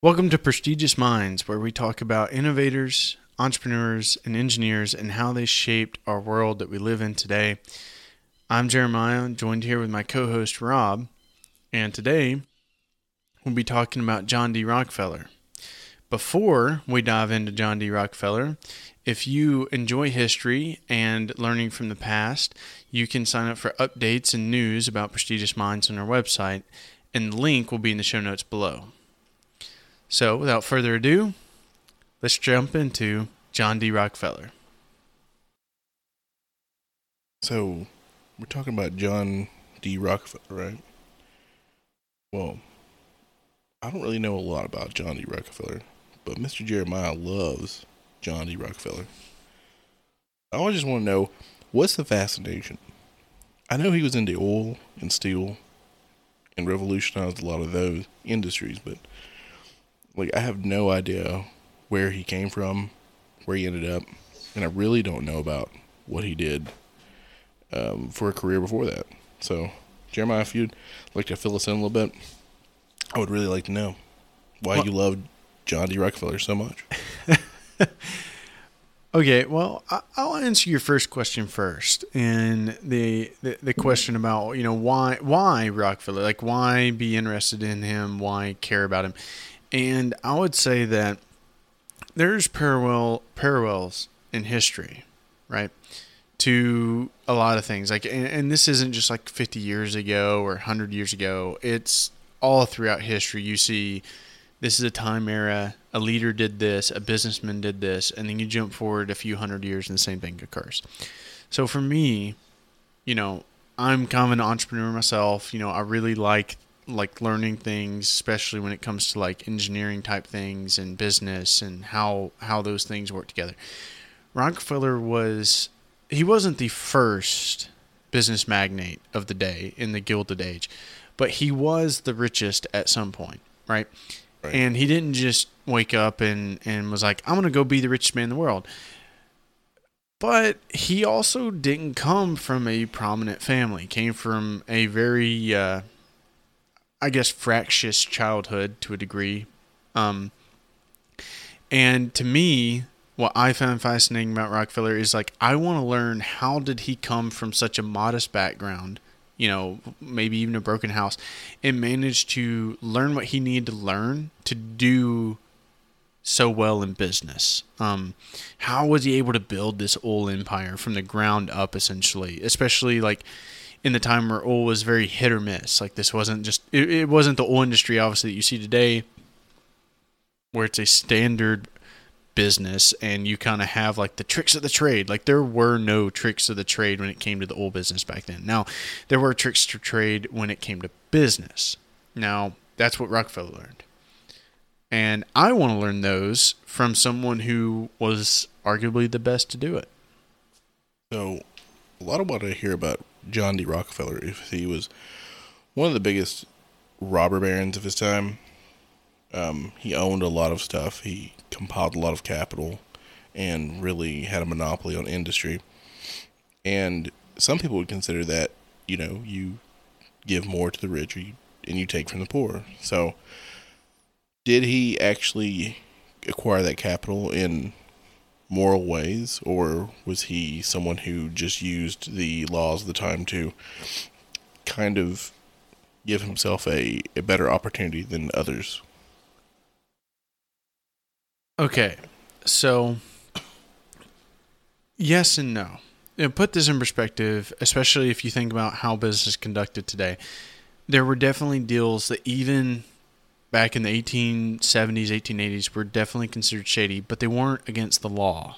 Welcome to Prestigious Minds, where we talk about innovators, entrepreneurs, and engineers and how they shaped our world that we live in today. I'm Jeremiah, joined here with my co host Rob, and today we'll be talking about John D. Rockefeller. Before we dive into John D. Rockefeller, if you enjoy history and learning from the past, you can sign up for updates and news about Prestigious Minds on our website, and the link will be in the show notes below. So, without further ado, let's jump into John D. Rockefeller. So, we're talking about John D. Rockefeller, right? Well, I don't really know a lot about John D. Rockefeller, but Mr. Jeremiah loves John D. Rockefeller. I always just want to know what's the fascination? I know he was into oil and steel and revolutionized a lot of those industries, but like I have no idea where he came from, where he ended up, and I really don't know about what he did um, for a career before that. So, Jeremiah, if you'd like to fill us in a little bit, I would really like to know why Well- you love John D. Rockefeller so much. Okay, well, I- I'll answer your first question first, and the, the the question about you know why why Rockefeller, like why be interested in him, why care about him, and I would say that there's parallel parallels in history, right, to a lot of things. Like, and, and this isn't just like 50 years ago or 100 years ago. It's all throughout history. You see, this is a time era. A leader did this, a businessman did this, and then you jump forward a few hundred years and the same thing occurs. So for me, you know, I'm kind of an entrepreneur myself. You know, I really like like learning things, especially when it comes to like engineering type things and business and how how those things work together. Rockefeller was he wasn't the first business magnate of the day in the Gilded Age, but he was the richest at some point, right? Right. And he didn't just wake up and, and was like, I'm going to go be the richest man in the world. But he also didn't come from a prominent family. Came from a very, uh, I guess, fractious childhood to a degree. Um, and to me, what I found fascinating about Rockefeller is like I want to learn how did he come from such a modest background, you know, maybe even a broken house, and manage to learn what he needed to learn to do so well in business. Um, how was he able to build this oil empire from the ground up, essentially, especially like in the time where oil was very hit or miss. Like this wasn't just it, it wasn't the oil industry obviously that you see today, where it's a standard business and you kind of have like the tricks of the trade. Like there were no tricks of the trade when it came to the oil business back then. Now, there were tricks to trade when it came to business. Now, that's what Rockefeller learned. And I want to learn those from someone who was arguably the best to do it. So, a lot of what I hear about John D. Rockefeller is he was one of the biggest robber barons of his time. Um, he owned a lot of stuff. He compiled a lot of capital and really had a monopoly on industry. And some people would consider that, you know, you give more to the rich you, and you take from the poor. So, did he actually acquire that capital in moral ways, or was he someone who just used the laws of the time to kind of give himself a, a better opportunity than others? Okay, so yes and no. Put this in perspective, especially if you think about how business is conducted today. There were definitely deals that even back in the 1870s, 1880s were definitely considered shady, but they weren't against the law.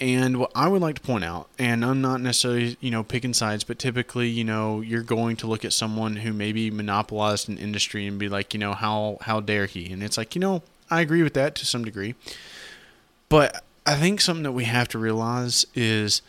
And what I would like to point out, and I'm not necessarily, you know, picking sides, but typically, you know, you're going to look at someone who maybe monopolized an industry and be like, you know, how how dare he? And it's like, you know, I agree with that to some degree. But I think something that we have to realize is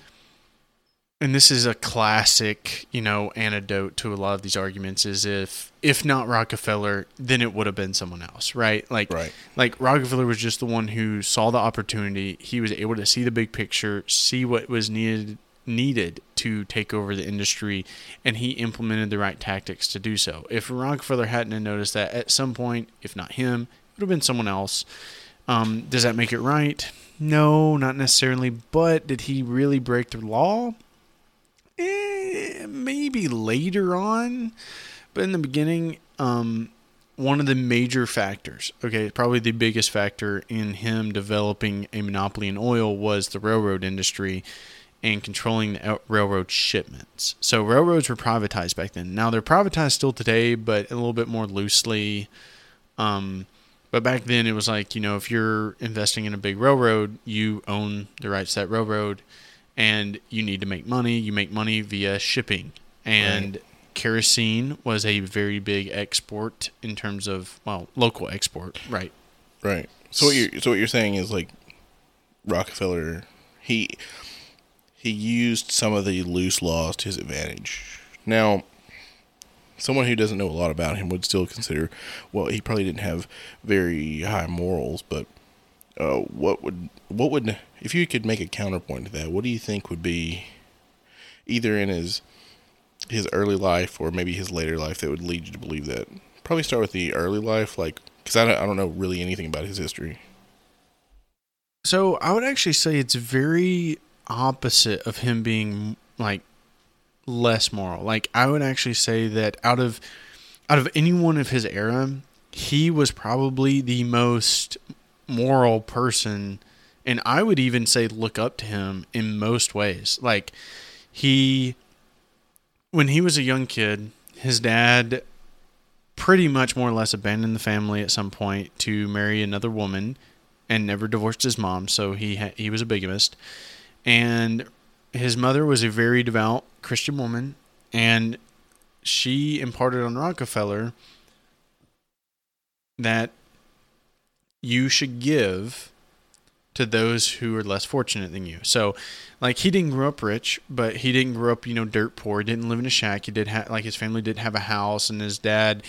and this is a classic, you know, antidote to a lot of these arguments is if if not Rockefeller, then it would have been someone else, right? Like Right. like Rockefeller was just the one who saw the opportunity. He was able to see the big picture, see what was needed needed to take over the industry, and he implemented the right tactics to do so. If Rockefeller hadn't noticed that at some point, if not him, it would have been someone else. Um, does that make it right? No, not necessarily. But did he really break the law? Eh, maybe later on. But in the beginning, um, one of the major factors, okay, probably the biggest factor in him developing a monopoly in oil was the railroad industry and controlling the railroad shipments. So railroads were privatized back then. Now they're privatized still today, but a little bit more loosely. Um, but back then it was like, you know, if you're investing in a big railroad, you own the rights to that railroad and you need to make money. You make money via shipping. And right. kerosene was a very big export in terms of, well, local export, right? Right. So what you're so what you're saying is like Rockefeller he he used some of the loose laws to his advantage. Now, someone who doesn't know a lot about him would still consider, well, he probably didn't have very high morals, but uh, what would what would if you could make a counterpoint to that? What do you think would be either in his his early life or maybe his later life that would lead you to believe that? Probably start with the early life, like because I don't, I don't know really anything about his history. So I would actually say it's very opposite of him being like less moral. Like I would actually say that out of out of anyone of his era, he was probably the most moral person and I would even say look up to him in most ways. Like he when he was a young kid, his dad pretty much more or less abandoned the family at some point to marry another woman and never divorced his mom, so he ha- he was a bigamist and his mother was a very devout Christian woman, and she imparted on Rockefeller that you should give to those who are less fortunate than you. So, like he didn't grow up rich, but he didn't grow up, you know, dirt poor. He didn't live in a shack. He did have like his family did have a house, and his dad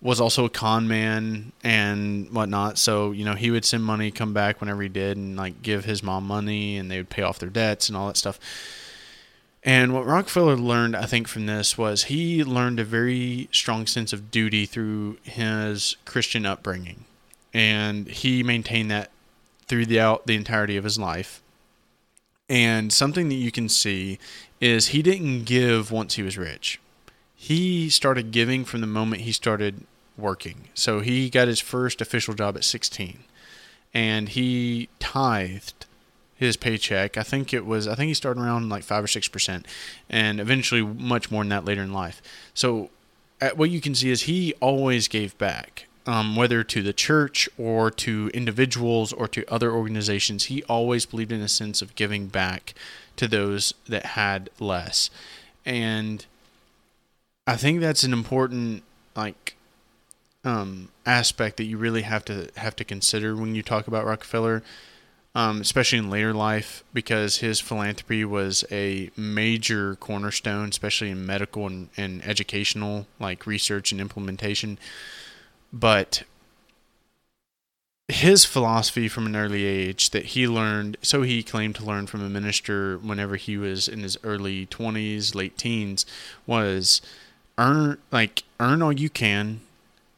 was also a con man and whatnot. So, you know, he would send money, come back whenever he did, and like give his mom money and they would pay off their debts and all that stuff. And what Rockefeller learned, I think, from this was he learned a very strong sense of duty through his Christian upbringing. And he maintained that throughout the entirety of his life. And something that you can see is he didn't give once he was rich. He started giving from the moment he started working. So he got his first official job at 16 and he tithed his paycheck. I think it was, I think he started around like 5 or 6% and eventually much more than that later in life. So uh, what you can see is he always gave back. Um, whether to the church or to individuals or to other organizations, he always believed in a sense of giving back to those that had less. And I think that's an important like um, aspect that you really have to have to consider when you talk about Rockefeller, um, especially in later life, because his philanthropy was a major cornerstone, especially in medical and, and educational like research and implementation. But his philosophy from an early age that he learned, so he claimed to learn from a minister whenever he was in his early 20s, late teens, was earn like earn all you can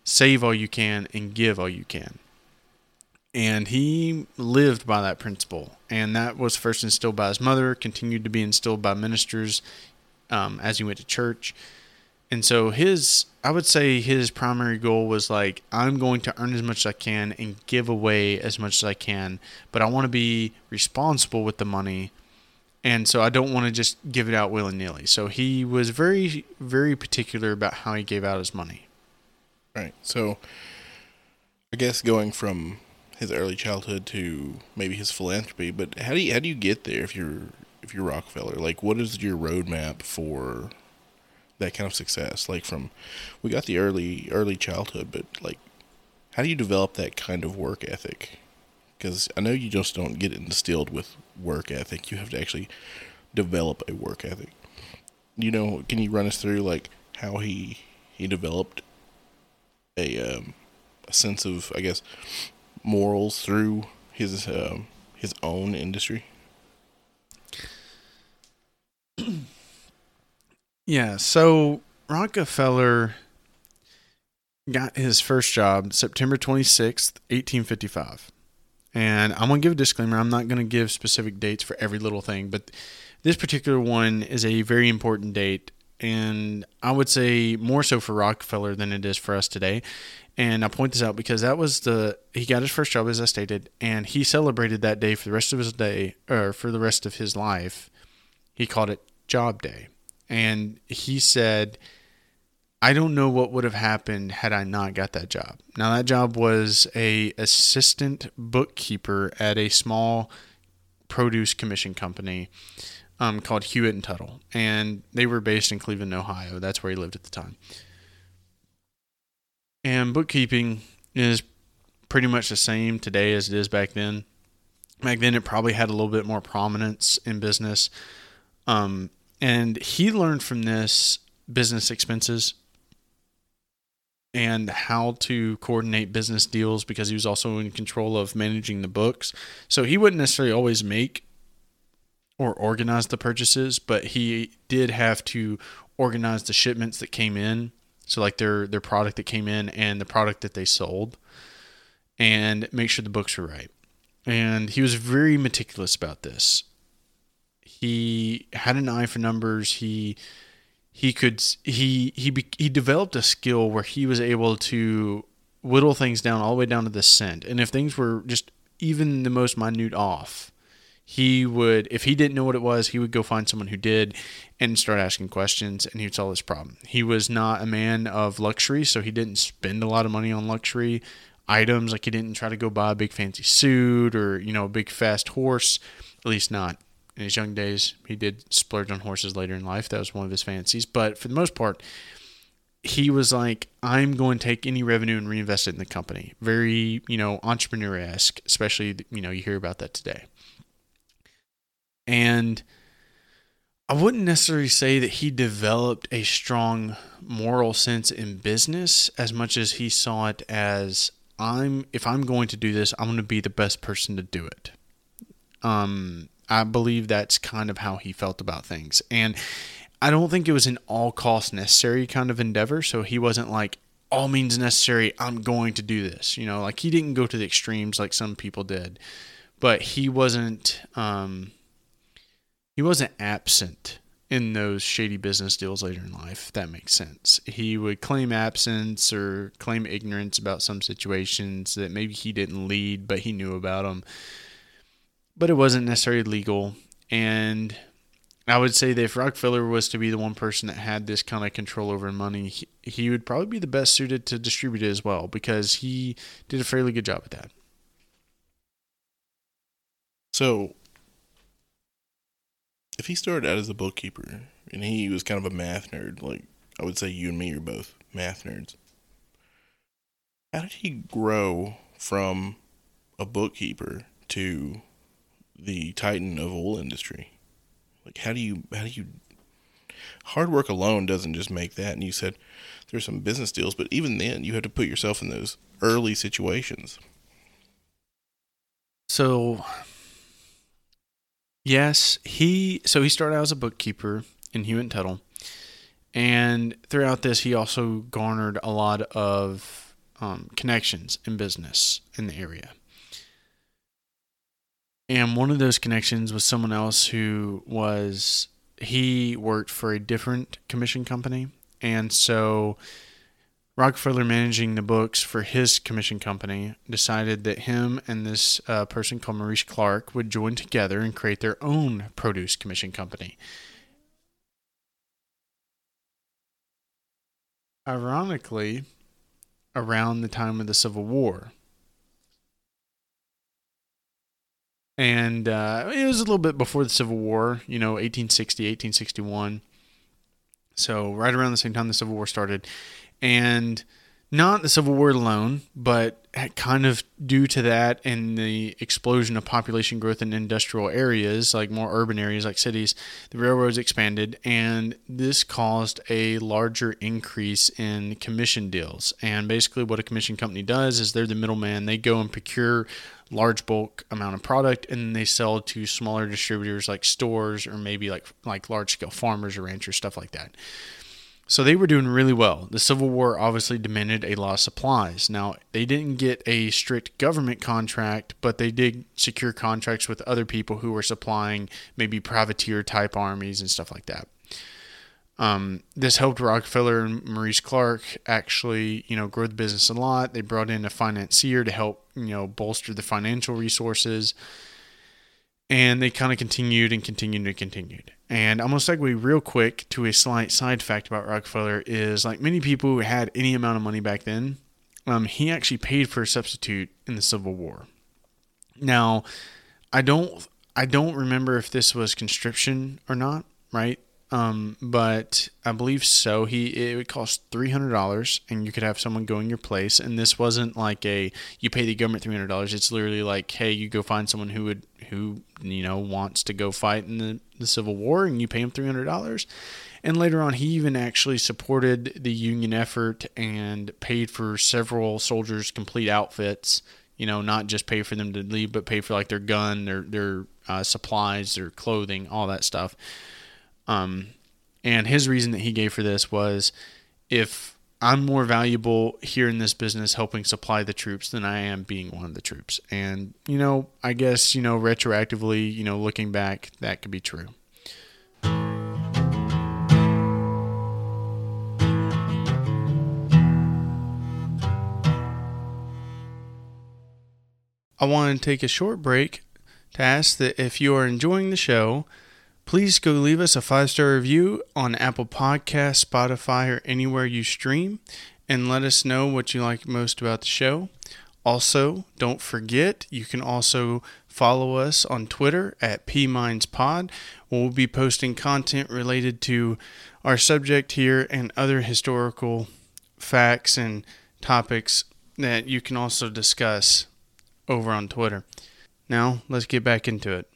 save all you can, and give all you can. And he lived by that principle. And that was first instilled by his mother, continued to be instilled by ministers um, as he went to church. And so his, I would say his primary goal was like, I'm going to earn as much as I can and give away as much as I can, but I want to be responsible with the money. And so I don't want to just give it out willy nilly. So he was very, very particular about how he gave out his money. Right. So I guess going from his early childhood to maybe his philanthropy, but how do you how do you get there if you're if you're Rockefeller? Like what is your roadmap for that kind of success? Like from we got the early early childhood, but like how do you develop that kind of work ethic? Because I know you just don't get it instilled with work ethic. You have to actually develop a work ethic. You know, can you run us through like how he he developed a um, a sense of I guess morals through his um, his own industry. Yeah, so Rockefeller got his first job September 26th, 1855. And I'm going to give a disclaimer. I'm not going to give specific dates for every little thing, but this particular one is a very important date. And I would say more so for Rockefeller than it is for us today. And I point this out because that was the he got his first job as I stated, and he celebrated that day for the rest of his day or for the rest of his life. He called it Job Day, and he said, "I don't know what would have happened had I not got that job." Now that job was a assistant bookkeeper at a small produce commission company um, called Hewitt and Tuttle, and they were based in Cleveland, Ohio. That's where he lived at the time. And bookkeeping is pretty much the same today as it is back then. Back then, it probably had a little bit more prominence in business. Um, and he learned from this business expenses and how to coordinate business deals because he was also in control of managing the books. So he wouldn't necessarily always make or organize the purchases, but he did have to organize the shipments that came in so like their their product that came in and the product that they sold, and make sure the books were right. And he was very meticulous about this. He had an eye for numbers. He he could he he he developed a skill where he was able to whittle things down all the way down to the cent. And if things were just even the most minute off, he would if he didn't know what it was he would go find someone who did and start asking questions and he would solve this problem he was not a man of luxury so he didn't spend a lot of money on luxury items like he didn't try to go buy a big fancy suit or you know a big fast horse at least not in his young days he did splurge on horses later in life that was one of his fancies but for the most part he was like, I'm going to take any revenue and reinvest it in the company. Very, you know, entrepreneur esque, especially, you know, you hear about that today. And I wouldn't necessarily say that he developed a strong moral sense in business as much as he saw it as I'm if I'm going to do this, I'm going to be the best person to do it. Um I believe that's kind of how he felt about things. And I don't think it was an all cost necessary kind of endeavor, so he wasn't like all means necessary, I'm going to do this. You know, like he didn't go to the extremes like some people did. But he wasn't um he wasn't absent in those shady business deals later in life. that makes sense. He would claim absence or claim ignorance about some situations that maybe he didn't lead, but he knew about them. But it wasn't necessarily legal. And I would say that if Rockefeller was to be the one person that had this kind of control over money, he, he would probably be the best suited to distribute it as well because he did a fairly good job at that. So, if he started out as a bookkeeper and he was kind of a math nerd, like I would say you and me are both math nerds, how did he grow from a bookkeeper to the titan of wool industry? Like how do you how do you hard work alone doesn't just make that and you said there's some business deals, but even then you have to put yourself in those early situations. So Yes, he so he started out as a bookkeeper in Hewitt Tuttle, and throughout this, he also garnered a lot of um, connections in business in the area. And one of those connections was someone else who was he worked for a different commission company, and so Rockefeller, managing the books for his commission company, decided that him and this uh, person called Maurice Clark would join together and create their own produce commission company. Ironically, around the time of the Civil War. And uh, it was a little bit before the Civil War, you know, 1860, 1861. So, right around the same time the Civil War started and not the Civil War alone, but kind of due to that and the explosion of population growth in industrial areas, like more urban areas like cities, the railroads expanded, and this caused a larger increase in commission deals. And basically, what a commission company does is they're the middleman. They go and procure large bulk amount of product, and they sell to smaller distributors like stores or maybe like like large scale farmers or ranchers, stuff like that. So they were doing really well. The Civil War obviously demanded a lot of supplies. Now, they didn't get a strict government contract, but they did secure contracts with other people who were supplying maybe privateer type armies and stuff like that. Um, this helped Rockefeller and Maurice Clark actually, you know, grow the business a lot. They brought in a financier to help, you know, bolster the financial resources. And they kind of continued and continued and continued. And I'm to segue real quick to a slight side fact about Rockefeller is like many people who had any amount of money back then, um, he actually paid for a substitute in the Civil War. Now, I don't I don't remember if this was conscription or not, right? Um, but I believe so. He it would cost three hundred dollars, and you could have someone go in your place. And this wasn't like a you pay the government three hundred dollars. It's literally like, hey, you go find someone who would who you know wants to go fight in the, the Civil War, and you pay him three hundred dollars. And later on, he even actually supported the Union effort and paid for several soldiers' complete outfits. You know, not just pay for them to leave, but pay for like their gun, their their uh, supplies, their clothing, all that stuff. Um, and his reason that he gave for this was if I'm more valuable here in this business helping supply the troops than I am being one of the troops. And, you know, I guess, you know, retroactively, you know, looking back, that could be true. I want to take a short break to ask that if you are enjoying the show, Please go leave us a five star review on Apple Podcasts, Spotify, or anywhere you stream, and let us know what you like most about the show. Also, don't forget, you can also follow us on Twitter at PMindsPod. We'll be posting content related to our subject here and other historical facts and topics that you can also discuss over on Twitter. Now, let's get back into it.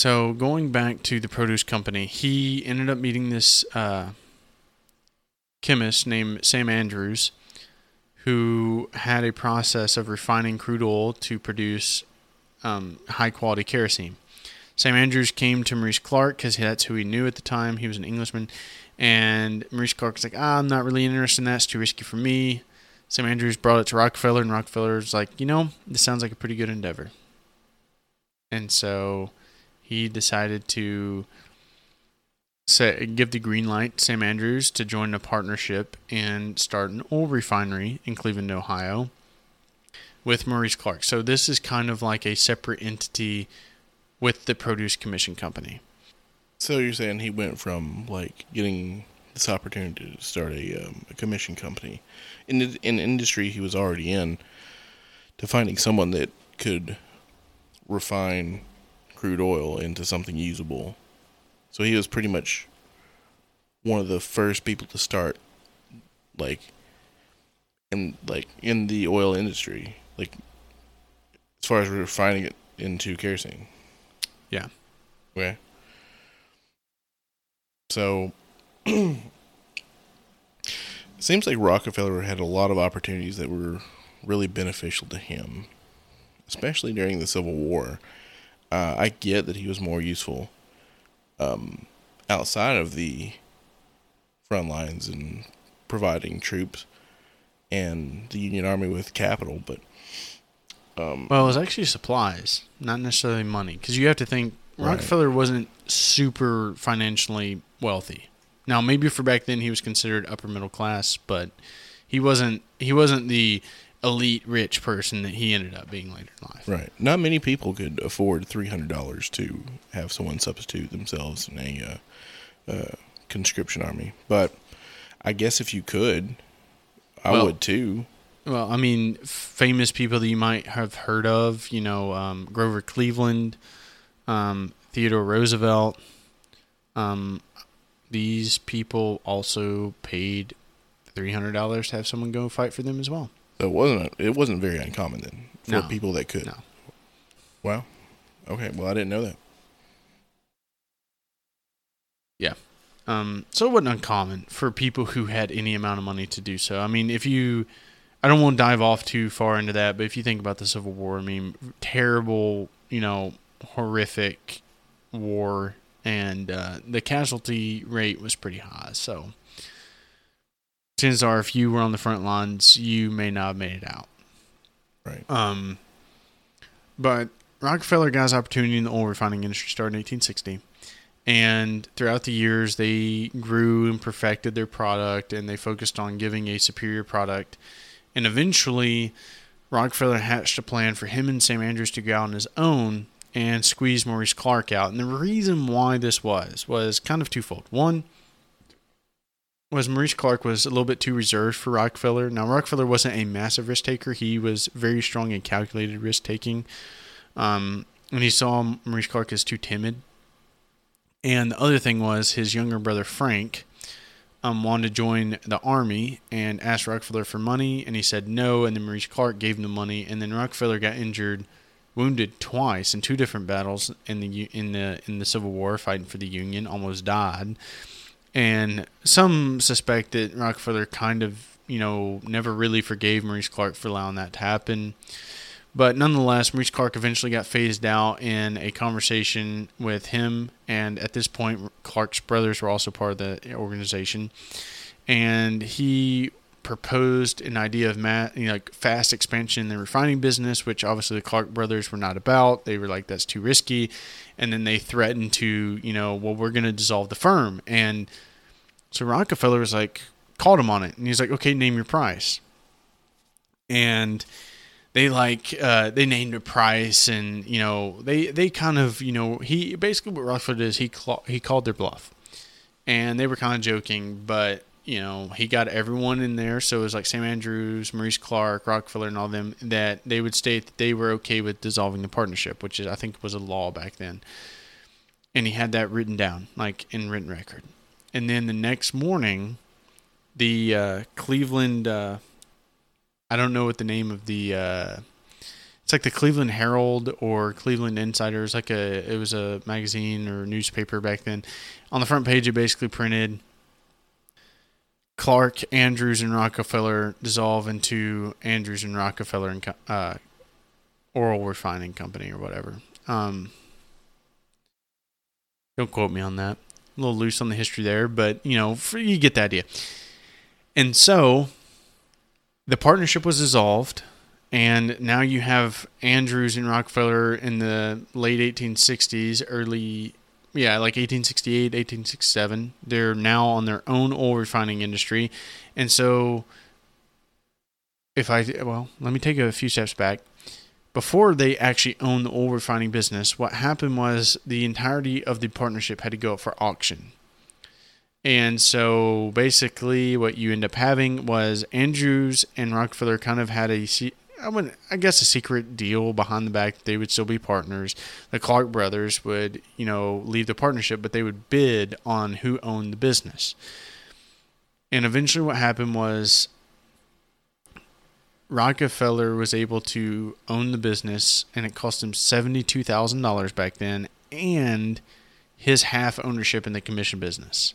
So going back to the produce company, he ended up meeting this uh, chemist named Sam Andrews, who had a process of refining crude oil to produce um, high quality kerosene. Sam Andrews came to Maurice Clark because that's who he knew at the time. He was an Englishman, and Maurice Clark was like, ah, "I'm not really interested in that. It's too risky for me." Sam Andrews brought it to Rockefeller, and Rockefeller's like, "You know, this sounds like a pretty good endeavor." And so he decided to say, give the green light to Sam Andrews to join a partnership and start an oil refinery in Cleveland, Ohio, with Maurice Clark. So this is kind of like a separate entity with the Produce Commission Company. So you're saying he went from like getting this opportunity to start a, um, a commission company in the, in the industry he was already in to finding someone that could refine crude oil into something usable. So he was pretty much one of the first people to start like in like in the oil industry, like as far as refining it into kerosene. Yeah. Okay. So it seems like Rockefeller had a lot of opportunities that were really beneficial to him, especially during the Civil War. Uh, I get that he was more useful um, outside of the front lines and providing troops and the Union Army with capital, but um, well, it was actually supplies, not necessarily money, because you have to think right. Rockefeller wasn't super financially wealthy. Now, maybe for back then he was considered upper middle class, but he wasn't. He wasn't the elite rich person that he ended up being later in life. Right. Not many people could afford three hundred dollars to have someone substitute themselves in a uh, uh, conscription army, but I guess if you could, I well, would too. Well, I mean, famous people that you might have heard of, you know, um, Grover Cleveland, um, Theodore Roosevelt. Um, these people also paid three hundred dollars to have someone go fight for them as well. So it wasn't it wasn't very uncommon then for no. people that could. No. Wow. Okay. Well, I didn't know that. Yeah. Um, so it wasn't uncommon for people who had any amount of money to do so. I mean, if you, I don't want to dive off too far into that, but if you think about the Civil War, I mean, terrible, you know, horrific war, and uh, the casualty rate was pretty high. So, chances are, if you were on the front lines, you may not have made it out. Right. Um, but Rockefeller got his opportunity in the oil refining industry started in 1860. And throughout the years, they grew and perfected their product and they focused on giving a superior product. And eventually, Rockefeller hatched a plan for him and Sam Andrews to go out on his own and squeeze Maurice Clark out. And the reason why this was was kind of twofold. One was Maurice Clark was a little bit too reserved for Rockefeller. Now Rockefeller wasn't a massive risk taker; he was very strong in calculated risk taking. Um, and he saw Maurice Clark as too timid. And the other thing was his younger brother Frank um, wanted to join the army and asked Rockefeller for money, and he said no. And then Maurice Clark gave him the money, and then Rockefeller got injured, wounded twice in two different battles in the in the in the Civil War, fighting for the Union, almost died. And some suspect that Rockefeller kind of you know never really forgave Maurice Clark for allowing that to happen. But nonetheless, Maurice Clark eventually got phased out in a conversation with him. And at this point, Clark's brothers were also part of the organization. And he proposed an idea of ma- you know, like fast expansion in the refining business, which obviously the Clark brothers were not about. They were like, that's too risky. And then they threatened to, you know, well, we're going to dissolve the firm. And so Rockefeller was like, called him on it. And he's like, okay, name your price. And they like uh, they named a price and you know they they kind of you know he basically what Rockefeller did is he cl- he called their bluff and they were kind of joking but you know he got everyone in there so it was like Sam Andrews Maurice Clark Rockefeller and all them that they would state that they were okay with dissolving the partnership which is I think was a law back then and he had that written down like in written record and then the next morning the uh, Cleveland uh, I don't know what the name of the uh, it's like the Cleveland Herald or Cleveland Insider. It's like a it was a magazine or newspaper back then. On the front page, it basically printed Clark, Andrews, and Rockefeller dissolve into Andrews and Rockefeller and uh, Oil Refining Company or whatever. Um, don't quote me on that. A little loose on the history there, but you know, for, you get the idea. And so the partnership was dissolved, and now you have Andrews and Rockefeller in the late 1860s, early, yeah, like 1868, 1867. They're now on their own oil refining industry. And so, if I, well, let me take a few steps back. Before they actually owned the oil refining business, what happened was the entirety of the partnership had to go up for auction. And so basically, what you end up having was Andrews and Rockefeller kind of had a, I would, I guess, a secret deal behind the back. They would still be partners. The Clark brothers would, you know, leave the partnership, but they would bid on who owned the business. And eventually, what happened was Rockefeller was able to own the business, and it cost him seventy-two thousand dollars back then, and his half ownership in the commission business.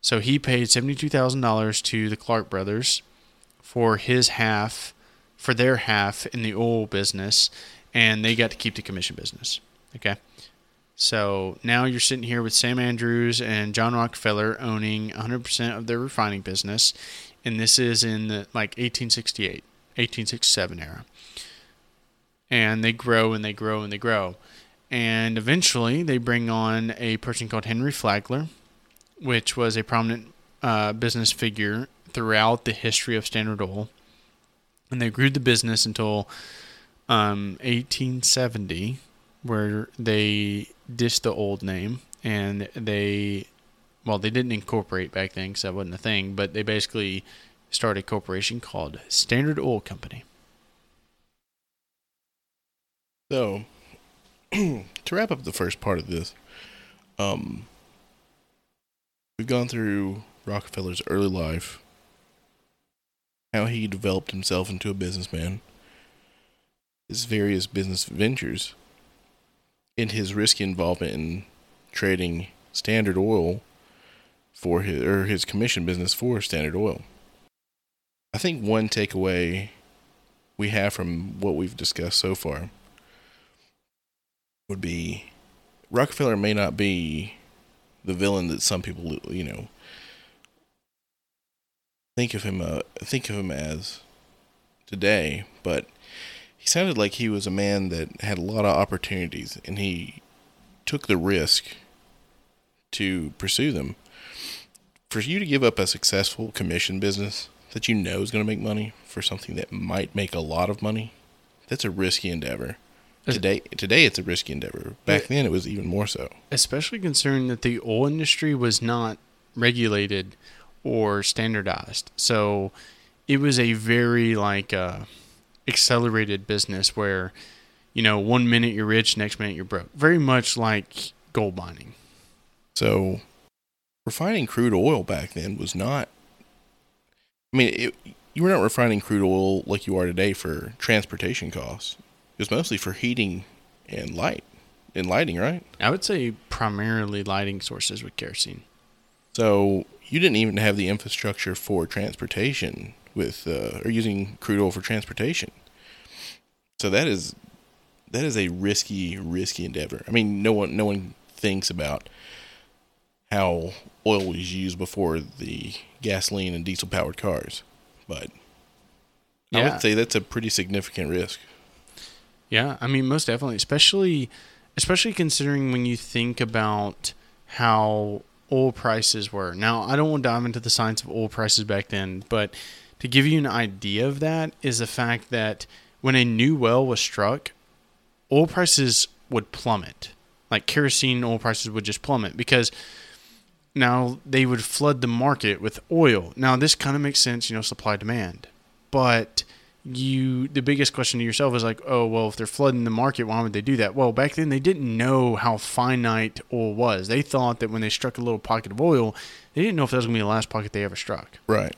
So he paid $72,000 to the Clark brothers for his half, for their half in the oil business, and they got to keep the commission business. Okay. So now you're sitting here with Sam Andrews and John Rockefeller owning 100% of their refining business, and this is in the, like 1868, 1867 era. And they grow and they grow and they grow. And eventually they bring on a person called Henry Flagler, which was a prominent uh, business figure throughout the history of Standard Oil. And they grew the business until um, 1870, where they ditched the old name and they, well, they didn't incorporate back then because that wasn't a thing, but they basically started a corporation called Standard Oil Company. So, to wrap up the first part of this, um, We've gone through Rockefeller's early life, how he developed himself into a businessman, his various business ventures, and his risky involvement in trading Standard Oil for his or his commission business for Standard Oil. I think one takeaway we have from what we've discussed so far would be Rockefeller may not be the villain that some people, you know, think of him. Uh, think of him as today, but he sounded like he was a man that had a lot of opportunities, and he took the risk to pursue them. For you to give up a successful commission business that you know is going to make money for something that might make a lot of money, that's a risky endeavor. Today, today it's a risky endeavor. Back then, it was even more so. Especially considering that the oil industry was not regulated or standardized, so it was a very like uh, accelerated business where, you know, one minute you're rich, next minute you're broke. Very much like gold mining. So, refining crude oil back then was not. I mean, it, you were not refining crude oil like you are today for transportation costs. It was mostly for heating and light and lighting, right? I would say primarily lighting sources with kerosene. So you didn't even have the infrastructure for transportation with uh, or using crude oil for transportation. So that is that is a risky, risky endeavor. I mean, no one no one thinks about how oil was used before the gasoline and diesel powered cars, but yeah. I would say that's a pretty significant risk. Yeah, I mean, most definitely, especially especially considering when you think about how oil prices were. Now, I don't want to dive into the science of oil prices back then, but to give you an idea of that is the fact that when a new well was struck, oil prices would plummet. Like kerosene oil prices would just plummet because now they would flood the market with oil. Now this kind of makes sense, you know, supply demand. But you the biggest question to yourself is like, oh well, if they're flooding the market, why would they do that? Well, back then they didn't know how finite oil was. They thought that when they struck a little pocket of oil, they didn't know if that was gonna be the last pocket they ever struck. Right.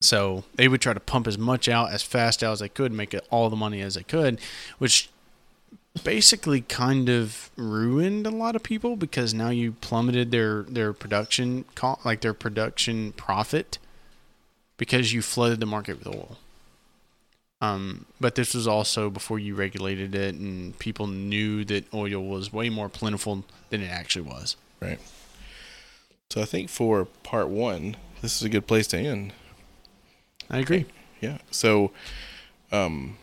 So they would try to pump as much out as fast out as they could, make it all the money as they could, which basically kind of ruined a lot of people because now you plummeted their their production cost, like their production profit because you flooded the market with oil. Um, but this was also before you regulated it, and people knew that oil was way more plentiful than it actually was. Right. So I think for part one, this is a good place to end. I agree. Yeah. So, um,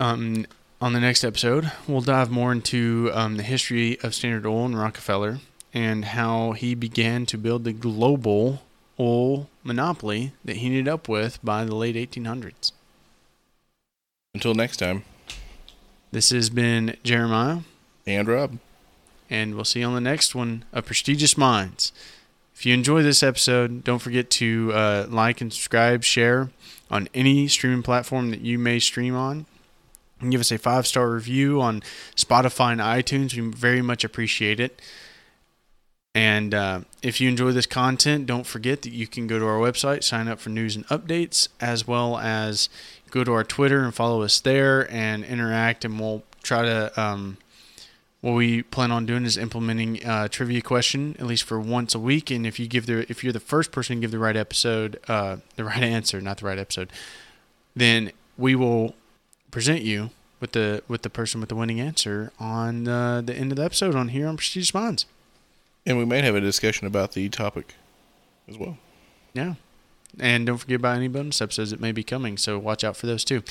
um, on the next episode, we'll dive more into um, the history of Standard Oil and Rockefeller and how he began to build the global oil monopoly that he ended up with by the late 1800s. Until next time, this has been Jeremiah and Rob, and we'll see you on the next one of Prestigious Minds. If you enjoy this episode, don't forget to uh, like and subscribe, share on any streaming platform that you may stream on. And give us a five star review on Spotify and iTunes. We very much appreciate it. And uh, if you enjoy this content, don't forget that you can go to our website, sign up for news and updates, as well as go to our Twitter and follow us there and interact. And we'll try to um, what we plan on doing is implementing a trivia question at least for once a week. And if you give the if you're the first person to give the right episode, uh, the right answer, not the right episode, then we will present you with the with the person with the winning answer on uh, the end of the episode on here on Prestigious Minds. And we might have a discussion about the topic as well. Yeah. And don't forget about any bonus episodes that may be coming, so watch out for those too.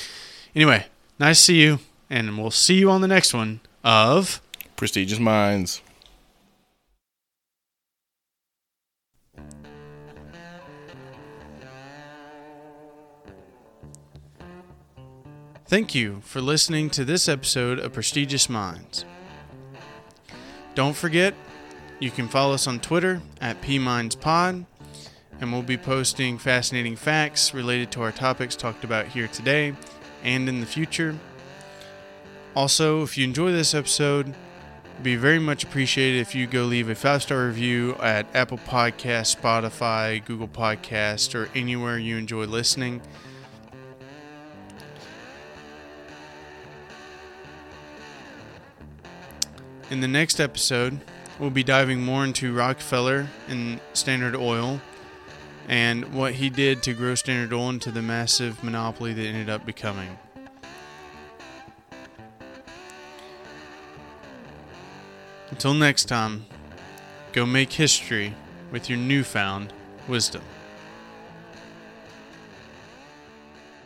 Anyway, nice to see you, and we'll see you on the next one of Prestigious Minds. Thank you for listening to this episode of Prestigious Minds. Don't forget, you can follow us on Twitter at PMindsPod, and we'll be posting fascinating facts related to our topics talked about here today and in the future. Also, if you enjoy this episode, be very much appreciated if you go leave a five star review at Apple Podcast, Spotify, Google Podcast, or anywhere you enjoy listening. In the next episode, we'll be diving more into Rockefeller and Standard Oil and what he did to grow Standard Oil into the massive monopoly that ended up becoming. until next time, go make history with your newfound wisdom.